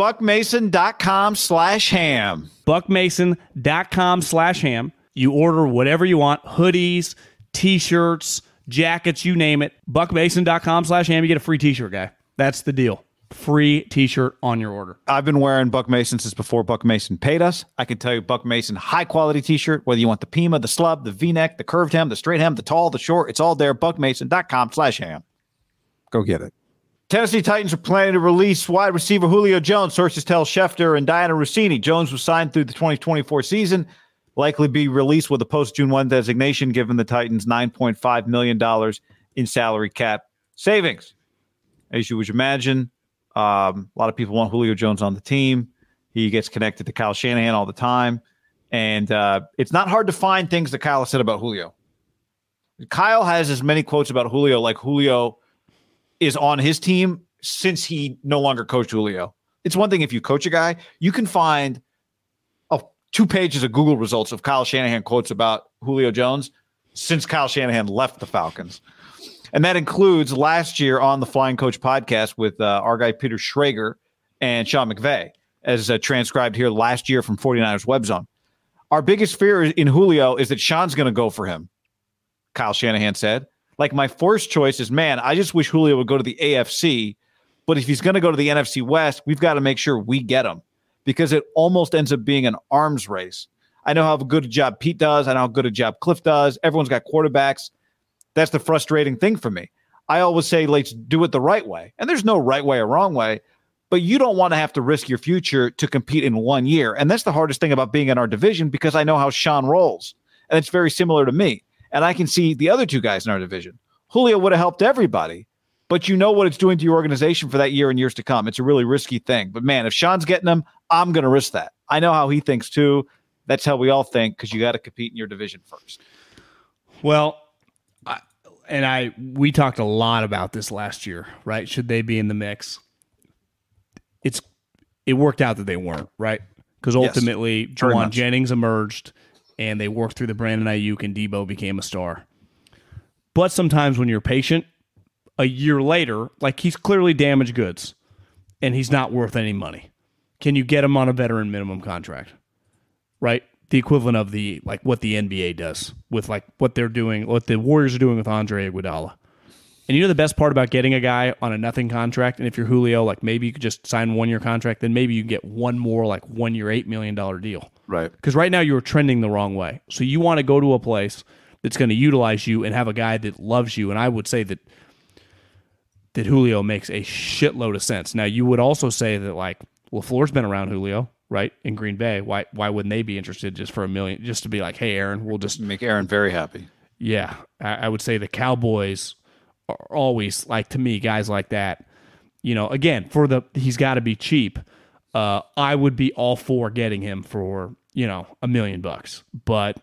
buckmason.com slash ham. Buckmason.com slash ham. You order whatever you want hoodies, t shirts, jackets, you name it. Buckmason.com slash ham. You get a free t shirt, guy. That's the deal. Free t shirt on your order. I've been wearing Buck Mason since before Buck Mason paid us. I can tell you, Buck Mason, high quality t shirt, whether you want the Pima, the slub, the v neck, the curved hem, the straight hem, the tall, the short, it's all there. Buckmason.com slash ham. Go get it. Tennessee Titans are planning to release wide receiver Julio Jones. Sources tell Schefter and Dianna Russini. Jones was signed through the 2024 season, likely be released with a post June 1 designation, given the Titans $9.5 million in salary cap savings. As you would imagine, um, a lot of people want Julio Jones on the team. He gets connected to Kyle Shanahan all the time. And uh, it's not hard to find things that Kyle said about Julio. Kyle has as many quotes about Julio like Julio is on his team since he no longer coached Julio. It's one thing if you coach a guy, you can find a, two pages of Google results of Kyle Shanahan quotes about Julio Jones since Kyle Shanahan left the Falcons. And that includes last year on the Flying Coach podcast with uh, our guy Peter Schrager and Sean McVay, as uh, transcribed here last year from 49ers Web Zone. Our biggest fear in Julio is that Sean's going to go for him, Kyle Shanahan said. Like my first choice is, man, I just wish Julio would go to the AFC. But if he's going to go to the NFC West, we've got to make sure we get him because it almost ends up being an arms race. I know how good a job Pete does. I know how good a job Cliff does. Everyone's got quarterbacks. That's the frustrating thing for me. I always say, let's do it the right way. And there's no right way or wrong way, but you don't want to have to risk your future to compete in one year. And that's the hardest thing about being in our division because I know how Sean rolls. And it's very similar to me. And I can see the other two guys in our division. Julio would have helped everybody, but you know what it's doing to your organization for that year and years to come. It's a really risky thing. But man, if Sean's getting them, I'm going to risk that. I know how he thinks too. That's how we all think because you got to compete in your division first. Well, I, and I we talked a lot about this last year, right? Should they be in the mix? It's it worked out that they weren't, right? Because ultimately, yes, Jennings emerged, and they worked through the Brandon Aiyuk, and Deebo became a star. But sometimes when you're patient, a year later, like he's clearly damaged goods and he's not worth any money. Can you get him on a veteran minimum contract? Right? The equivalent of the like what the NBA does with like what they're doing, what the Warriors are doing with Andre Iguodala. And you know the best part about getting a guy on a nothing contract, and if you're Julio, like maybe you could just sign one year contract, then maybe you get one more like one year eight million dollar deal. Right. Because right now you're trending the wrong way. So you want to go to a place that's going to utilize you and have a guy that loves you. And I would say that that Julio makes a shitload of sense. Now you would also say that like LaFleur's been around Julio, right? In Green Bay. Why why wouldn't they be interested just for a million just to be like, hey Aaron, we'll just make Aaron very happy. Yeah. I, I would say the Cowboys are always like to me, guys like that. You know, again, for the he's gotta be cheap. Uh, I would be all for getting him for, you know, a million bucks. But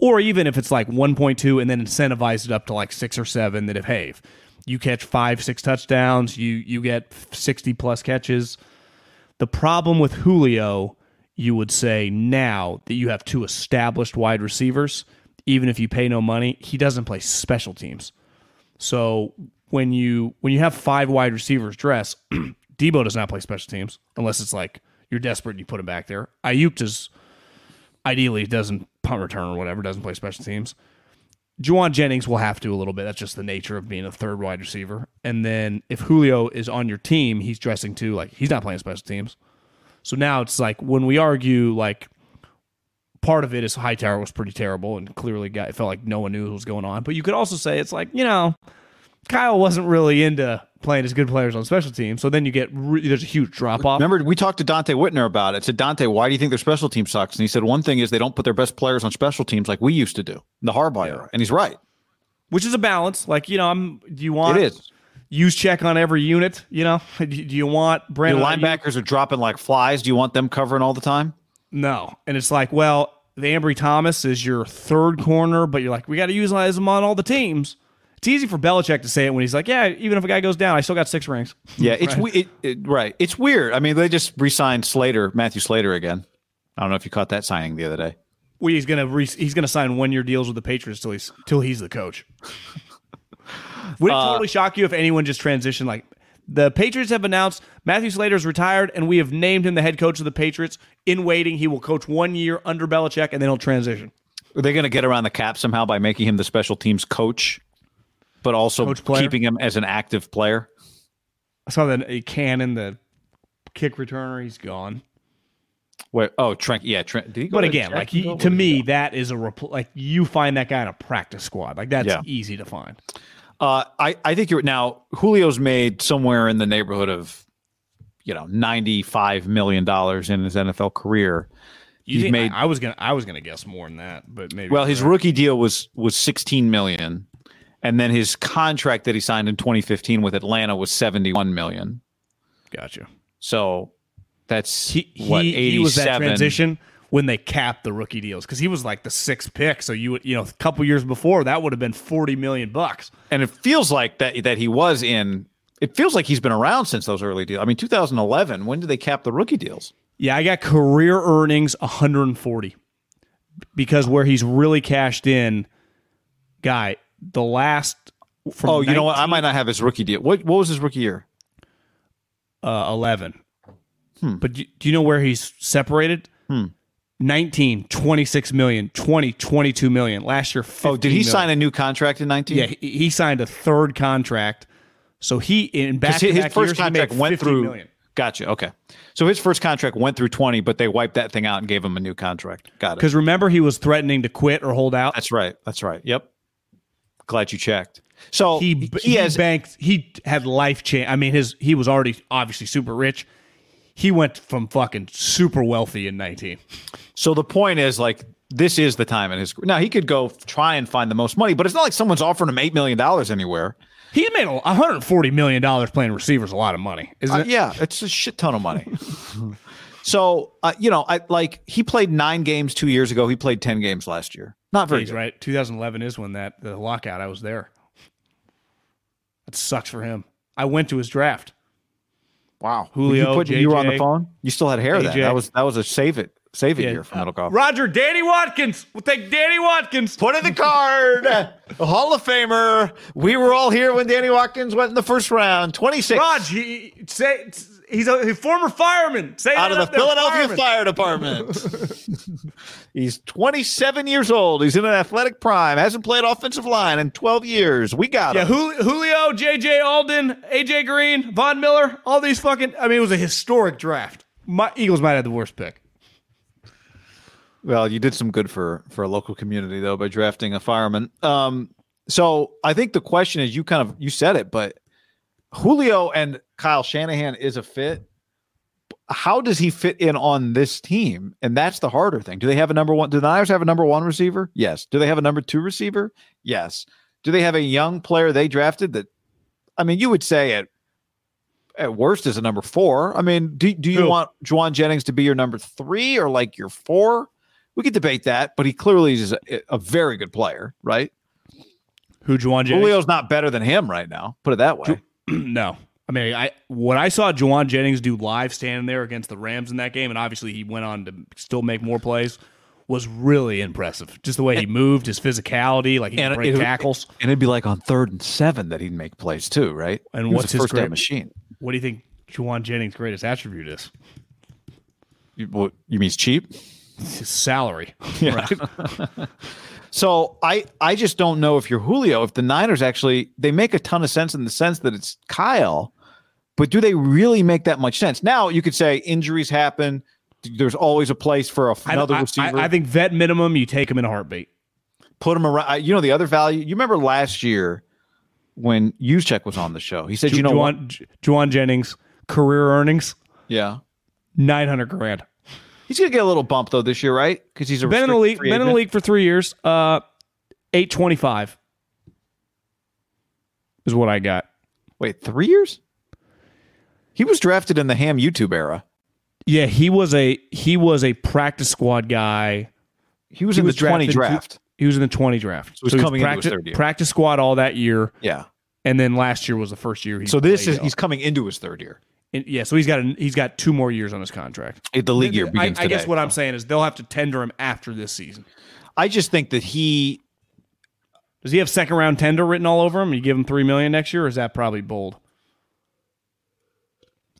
or even if it's like 1.2 and then incentivize it up to like six or seven that if hey if you catch five six touchdowns you you get 60 plus catches the problem with julio you would say now that you have two established wide receivers even if you pay no money he doesn't play special teams so when you when you have five wide receivers dress Deebo does not play special teams unless it's like you're desperate and you put him back there. Aiyuk does ideally doesn't punt return or whatever, doesn't play special teams. Jauan Jennings will have to a little bit. That's just the nature of being a third wide receiver. And then if Julio is on your team, he's dressing too. Like he's not playing special teams. So now it's like when we argue, like part of it is Hightower was pretty terrible and clearly got, it felt like no one knew what was going on. But you could also say it's like you know Kyle wasn't really into playing as good players on special teams. So then you get re- there's a huge drop off. Remember, we talked to Donte Whitner about it. said Dante, why do you think their special team sucks? And he said one thing is they don't put their best players on special teams like we used to do the Harbaugh yeah. era, and he's right. Which is a balance. Like you know, I'm. Do you want it is Juszczyk on every unit? You know, do you want Brandon? Your linebackers are dropping like flies. Do you want them covering all the time? No, and it's like, well, the Ambry Thomas is your third corner, but you're like, we got to utilize him on all the teams. It's easy for Belichick to say it when he's like, "Yeah, even if a guy goes down, I still got six rings." Yeah, it's right. It, it, right. It's weird. I mean, they just re-signed Slater, Matthew Slater again. I don't know if you caught that signing the other day. Well, he's gonna re- he's gonna sign one year deals with the Patriots till he's till he's the coach. Would it uh, totally shock you if anyone just transitioned like The Patriots have announced Matthew Slater is retired, and we have named him the head coach of the Patriots. In waiting, he will coach one year under Belichick, and then he'll transition. Are they going to get around the cap somehow by making him the special teams coach, but also keeping him as an active player? I saw that Cannon, the kick returner, he's gone. Wait, oh, Trent, yeah, Trent. Did he go But again, like he, to me, that is a repl- like you find that guy in a practice squad. Like that's Yeah. easy to find. Uh, I, I think you're now Julio's made somewhere in the neighborhood of, you know, ninety five million dollars in his NFL career. You He's made- I, I was gonna I was gonna guess more than that, but maybe Well, his rookie deal was was sixteen million, and then his contract that he signed in 2015 with Atlanta was 71 million. gotcha. So that's He what he, he was that 87. transition when they capped the rookie deals because he was like the sixth pick. So you would you know a couple years before that would have been forty million bucks. and it feels like that that he was in. It feels like he's been around since those early deals. I mean, 2011. When did they cap the rookie deals? Yeah, I got career earnings 140 because where he's really cashed in, guy, the last from oh, you know what? I might not have his rookie deal. What what was his rookie year? uh, 11. Hmm. But do, do you know where he's separated? 19, 26 million, 20, 22 million. Last year, 15 Oh, did he million. sign a new contract in 19? Yeah, he, he signed a third contract. So he in back Because his first years, contract went through. million. Gotcha. Okay. So his first contract went through 20, but they wiped that thing out and gave him a new contract. Got it. Because remember, he was threatening to quit or hold out. That's right. That's right. Yep. Glad you checked. So he he, he, has banked. He had life change. I mean, his he was already obviously super rich. He went from fucking super wealthy in 19. So the point is, like, this is the time in his. career. Now he could go try and find the most money, but it's not like someone's offering him eight million dollars anywhere. He made a 140 million dollars playing receivers. A lot of money, isn't Uh, it? yeah, it's a shit ton of money. so uh, you know, I like he played nine games two years ago. He played ten games last year. Not very He's good. right. 2011 is when that the lockout. I was there. That sucks for him. I went to his draft. Wow, Julio, you, put, you were on the phone. You still had hair then. That was that was a save it save it Yeah. year for Middlekauff. Roger, Danny Watkins. We'll take Danny Watkins. Put in the card. a Hall of Famer. We were all here when Danny Watkins went in the first round. 26 Raj, he say he's a, a former fireman. Say out of the Philadelphia fireman. Fire Department. He's 27 years old. He's in an athletic prime. Hasn't played offensive line in 12 years. We got Yeah, him. Jul- Julio, JJ Aldon, AJ Green, Von Miller, all these fucking. I mean, it was a historic draft. My Eagles might have the worst pick. Well, you did some good for for a local community though by drafting a fireman. Um, so I think the question is, you kind of you said it, but Julio and Kyle Shanahan is a fit. How does he fit in on this team? And that's the harder thing. Do they have a number one? Do the Niners have a number one receiver? Yes. Do they have a number two receiver? Yes. Do they have a young player they drafted that? I mean, you would say at at worst is a number four. I mean, do do you Who? want Jauan Jennings to be your number three or like your four? We could debate that, but he clearly is a, a very good player, right? Who Jauan Jennings? Julio's not better than him right now. Put it that way. no. I mean, I what I saw Jauan Jennings do live standing there against the Rams in that game, and obviously he went on to still make more plays, was really impressive. Just the way he moved, his physicality, like he could break it- tackles. and it'd be like on third and seven that he'd make plays too, right? And He what's his first great- machine? What do you think Jauan Jennings' greatest attribute is? You, what, you mean he's cheap? His salary. Yeah. So I I just don't know if you're Julio, if the Niners actually they make a ton of sense in the sense that it's Kyle, but do they really make that much sense? Now you could say injuries happen. There's always a place for a, another I, receiver. I, I think vet minimum, you take him in a heartbeat. put him around. You know the other value. You remember last year when Juszczyk was on the show. He said, "You know? Jauan, Jauan Jennings career earnings Yeah, nine hundred grand. He's gonna get a little bump though this year, right? Because he's a Been in the league. Been in the league for three years. Uh, eight twenty five is what I got. Wait, three years? He was drafted in the Ham YouTube era. Yeah, he was a he was a practice squad guy. He was He in was the twenty draft. He was in the twenty draft. So he's he was coming into his practice, third year. practice squad all that year, yeah. and then last year was the first year. He So this is he's coming into his third year. And- yeah. So he's got a, he's got two more years on his contract. The league year I, begins I guess what I'm saying is they'll have to tender him after this season. I just think that he Does he have second round tender written all over him? You give him three million next year, or is that probably bold?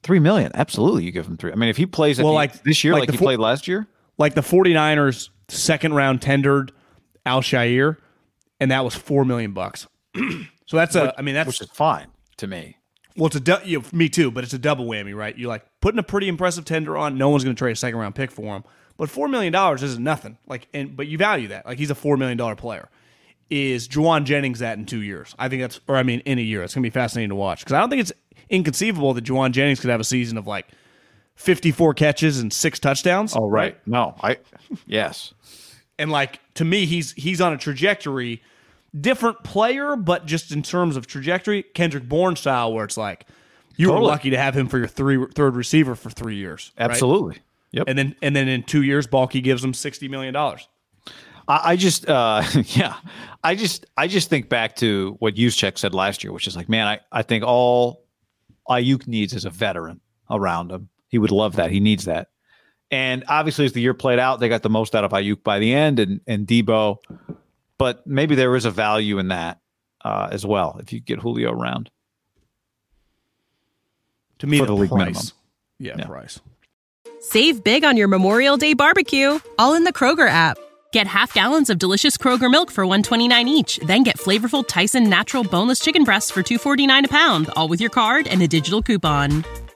Three million, absolutely. You give him three. I mean, if he plays well, like this year, like, like he played last year, like the 49ers second round tendered Al-Shaair, and that was four million bucks. so that's a, which, I mean, that's which is fine to me. Well, it's a du- you know, me too, but it's a double whammy, right? You're like putting a pretty impressive tender on. No one's going to trade a second round pick for him, but four million dollars isn't nothing. Like, and but you value that. Like he's a four million dollar player. Is Jauan Jennings that in two years? I think that's, or I mean, in a year. It's going to be fascinating to watch because I don't think it's inconceivable that Jauan Jennings could have a season of like 54 catches and six touchdowns. Oh, right. right? No, I, yes. and like to me, he's he's on a trajectory different player, but just in terms of trajectory, Kendrick Bourne style, where it's like you totally. were lucky to have him for your three third receiver for three years. Absolutely. Right? Yep. And then and then in two years, Baalke gives him sixty million dollars. I, I just uh, yeah, I just I just think back to what Juszczyk said last year, which is like, man, I, I think all Aiyuk needs is a veteran around him. He would love that. He needs that. And obviously, as the year played out, they got the most out of Aiyuk by the end, and and Deebo but maybe there is a value in that uh, as well if you get Julio around. To me, for the, the league price. minimum. Yeah, yeah, price. Save big on your Memorial Day barbecue, all in the Kroger app. Get half gallons of delicious Kroger milk for 129 each, then get flavorful Tyson natural boneless chicken breasts for 249 a pound, all with your card and a digital coupon.